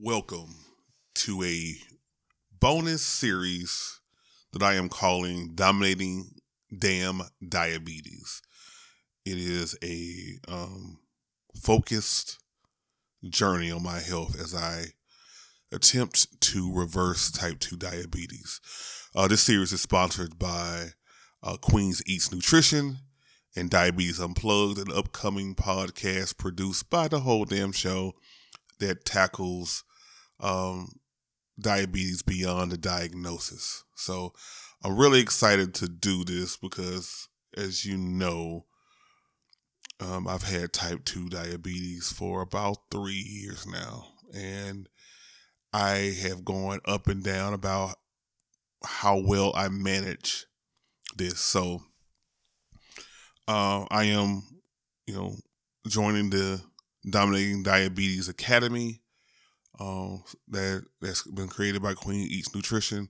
welcome to a bonus series that I am calling Dominating Damn Diabetes. It is a um, focused journey on my health as I attempt to reverse type 2 diabetes. Uh, this series is sponsored by uh, Queens Eatz Nutrition and Diabetes Unplugged, an upcoming podcast produced by the whole damn show that tackles um, diabetes beyond the diagnosis. So I'm really excited to do this because, as you know, um, I've had type 2 diabetes for about three years now. And I have gone up and down about how well I manage this. So uh, I am, you know, joining the Dominating Diabetes Academy um, that that's been created by Queen Eatz Nutrition,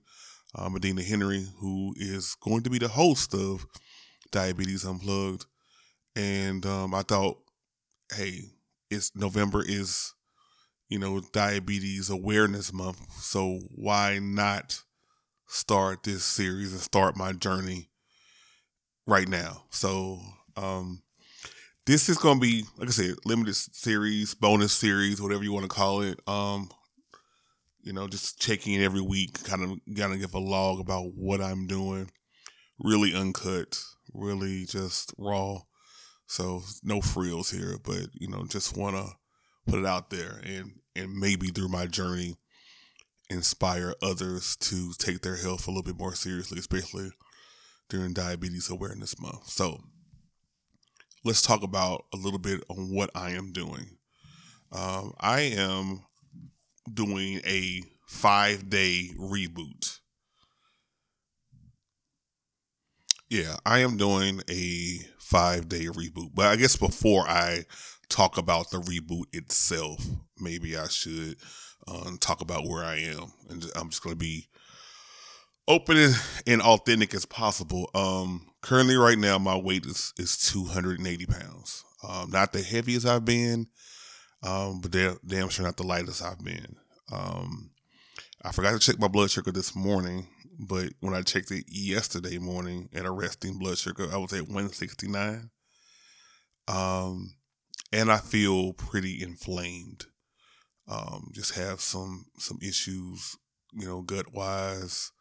uh, Medina Henry, who is going to be the host of Diabetes Unplugged. And um, I thought, hey, it's November is, you know, Diabetes Awareness Month, so why not start this series and start my journey right now? So, um, this is going to be like i said limited series bonus series whatever you want to call it. Um you know just checking in every week kind of kind of give a log about what i'm doing. Really uncut really just raw. So no frills here but you know just want to put it out there and and maybe through my journey inspire others to take their health a little bit more seriously especially during diabetes awareness month. So let's talk about a little bit on what I am doing. Um, I am doing a five day reboot. Yeah, I am doing a five day reboot. But I guess before I talk about the reboot itself, maybe I should um, talk about where I am. And I'm just going to be open and authentic as possible. Um, currently, right now, my weight is is 280 pounds. Um, not the heaviest I've been, um, but damn, sure not the lightest I've been. Um, I forgot to check my blood sugar this morning, but when I checked it yesterday morning at a resting blood sugar, I was at 169. Um, and I feel pretty inflamed. Um, just have some some issues, you know, gut wise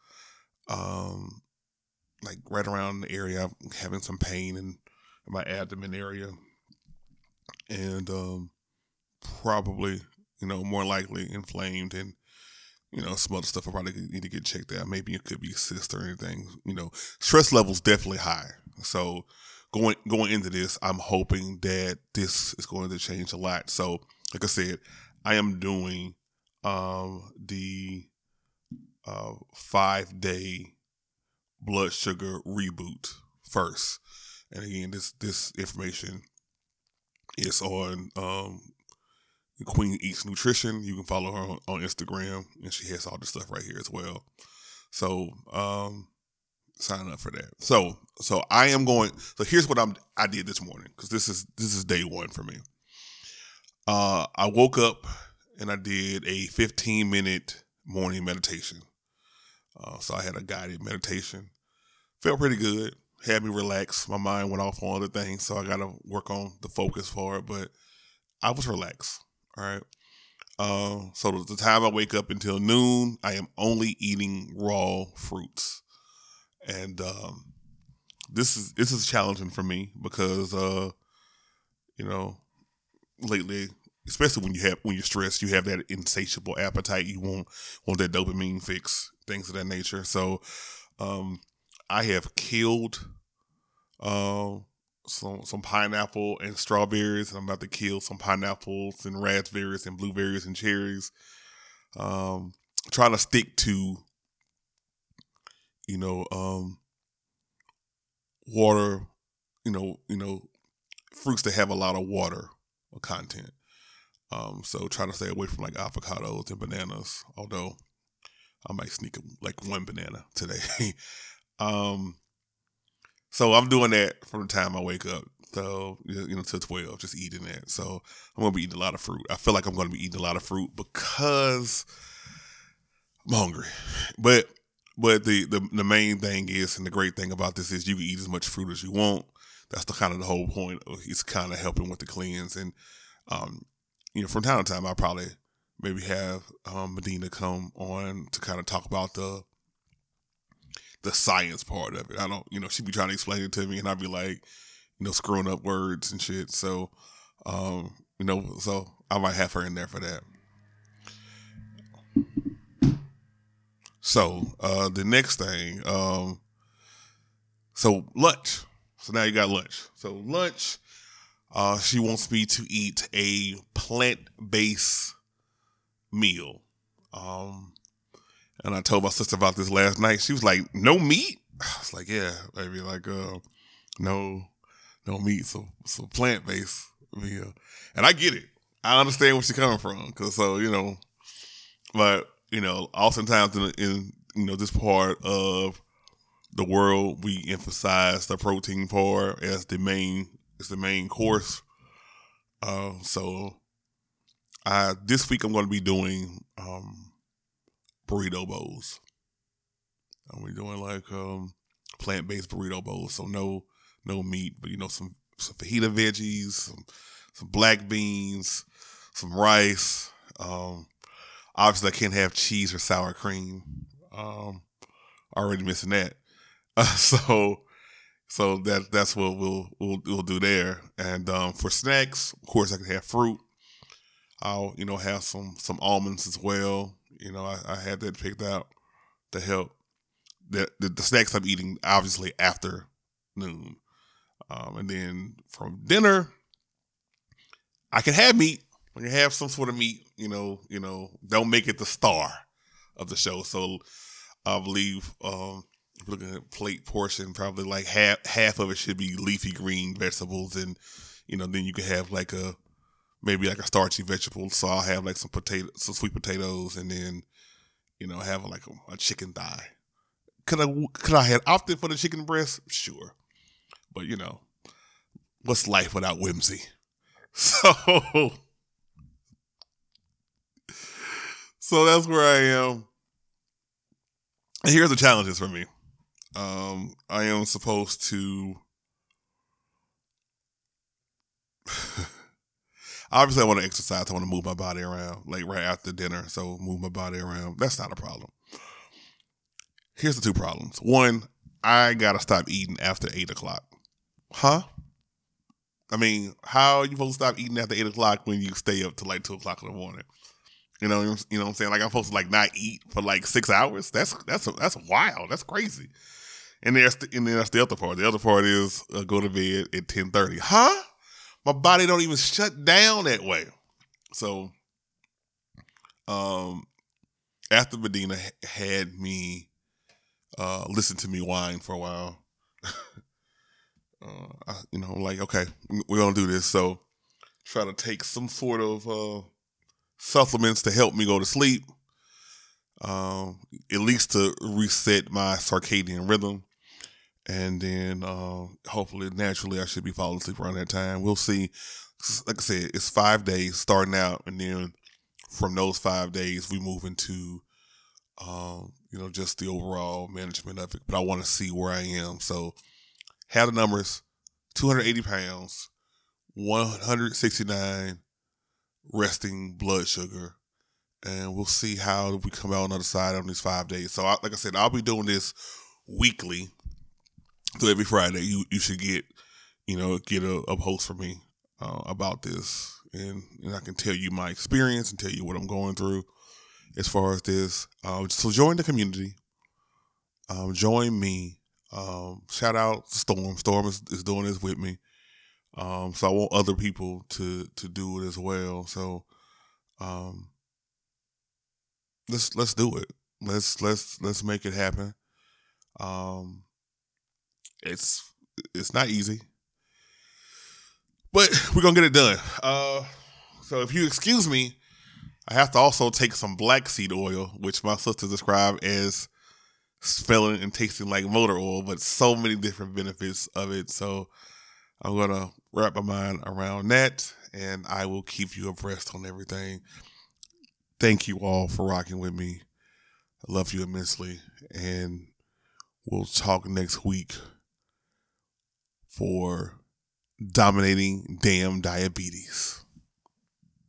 um, like right around the area. Having some pain in, in my abdomen area, and um, probably you know more likely inflamed and you know some other stuff. I probably need to get checked out. Maybe it could be cyst or anything. You know, stress levels definitely high. So going going into this, I'm hoping that this is going to change a lot. So like I said, I am doing um, the uh, five day blood sugar reboot first. And again, this this information is on um, Queen Eatz Nutrition. You can follow her on, on, Instagram, and she has all the stuff right here as well. So um, sign up for that. So so I am going. So here's what I'm I did this morning because this is this is day one for me. Uh, I woke up and I did a 15 minute morning meditation. Uh, so I had a guided meditation. Felt pretty good. Had me relaxed. My mind went off on other things, so I got to work on the focus for it. But I was relaxed. All right. Uh, so the time I wake up until noon, I am only eating raw fruits, and um, this is this is challenging for me because uh, you know lately especially when you have when you're stressed, you have that insatiable appetite. You want want that dopamine fix, things of that nature. So, um, I have killed uh, some some pineapple and strawberries. and I'm about to kill some pineapples and raspberries and blueberries and cherries. Um, trying to stick to, you know, um, water, you know, you know, fruits that have a lot of water content. Um, so trying to stay away from like avocados and bananas, although I might sneak like one banana today. um, so I'm doing that from the time I wake up So you know to twelve, just eating that. So I'm gonna be eating a lot of fruit. I feel like I'm gonna be eating a lot of fruit because I'm hungry. But but the, the the main thing is, and the great thing about this is, you can eat as much fruit as you want. That's the kind of the whole point. It's kind of helping with the cleanse, and um, you know, from time to time, I probably maybe have um, Medina come on to kind of talk about the the science part of it. I don't, you know, she'd be trying to explain it to me, and I'd be like, you know, screwing up words and shit. So, um, you know, so I might have her in there for that. So uh, the next thing, um, so lunch. So now you got lunch. So lunch, uh, she wants me to eat a plant based meal. Um, and I told my sister about this last night. She was like, "No meat." I was like, "Yeah, baby, like, uh, no, no meat, so so plant based meal." And I get it. I understand where she's coming from, cause so you know, but you know, oftentimes in, in you know this part of the world, we emphasize the protein part as the main as the main course. Uh, so, This week I'm going to be doing um, burrito bowls. And we're doing like um, plant based burrito bowls, so no no meat, but you know some some fajita veggies, some some black beans, some rice. Um, Obviously, I can't have cheese or sour cream. Um, already missing that. Uh, so, so that that's what we'll we'll we'll do there. And um, for snacks, of course, I can have fruit. I'll you know have some some almonds as well. You know, I, I had that picked out to help. The, the, the snacks I'm eating obviously after noon, um, and then from dinner, I can have meat when you have some sort of meat, you know, you know, don't make it the star of the show. So I believe um looking at plate portion, probably like half half of it should be leafy green vegetables and you know, then you could have like a maybe like a starchy vegetable. So I'll have like some potato some sweet potatoes and then, you know, have like a, a chicken thigh. Could I could I have opted for the chicken breast? Sure. But you know, what's life without whimsy? So so that's where I am. And here's the challenges for me. Um, I am supposed to. Obviously, I want to exercise. I want to move my body around, like right after dinner. So move my body around. That's not a problem. Here's the two problems. One, I gotta stop eating after eight o'clock. Huh? I mean, how are you supposed to stop eating after eight o'clock when you stay up till like two o'clock in the morning? You know, you know what I'm saying? Like I'm supposed to like not eat for like six hours. That's that's that's wild. That's crazy. And there's the, and then that's the other part. The other part is uh, go to bed at ten thirty. Huh? My body don't even shut down that way. So, um, after Medina had me uh listen to me whine for a while, uh, I, you know, like okay, we're gonna do this. So, try to take some sort of uh supplements to help me go to sleep, um, at least to reset my circadian rhythm. And then uh, hopefully, naturally, I should be falling asleep around that time. We'll see. Like I said, it's five days starting out, and then from those five days, we move into, um, you know, just the overall management of it. But I want to see where I am. So, have the numbers: 280 pounds, 169 resting blood sugar, and we'll see how we come out on the other side on these five days. So, I, like I said, I'll be doing this weekly. So every Friday, you you should get, you know, get a, a post from me uh, about this, and, and I can tell you my experience and tell you what I'm going through as far as this. Uh, so join the community. Um, join me. Um, shout out Storm. Storm is, is doing this with me. Um, so I want other people to to do it as well. So um, let's let's do it. Let's let's let's make it happen. Um, it's it's not easy, but we're gonna get it done. Uh, so if you excuse me, I have to also take some black seed oil, which my sister described as smelling and tasting like motor oil, but so many different benefits of it. So I'm gonna wrap my mind around that, and I will keep you abreast on everything. Thank you all for rocking with me. I love you immensely, and we'll talk next week for dominating damn diabetes.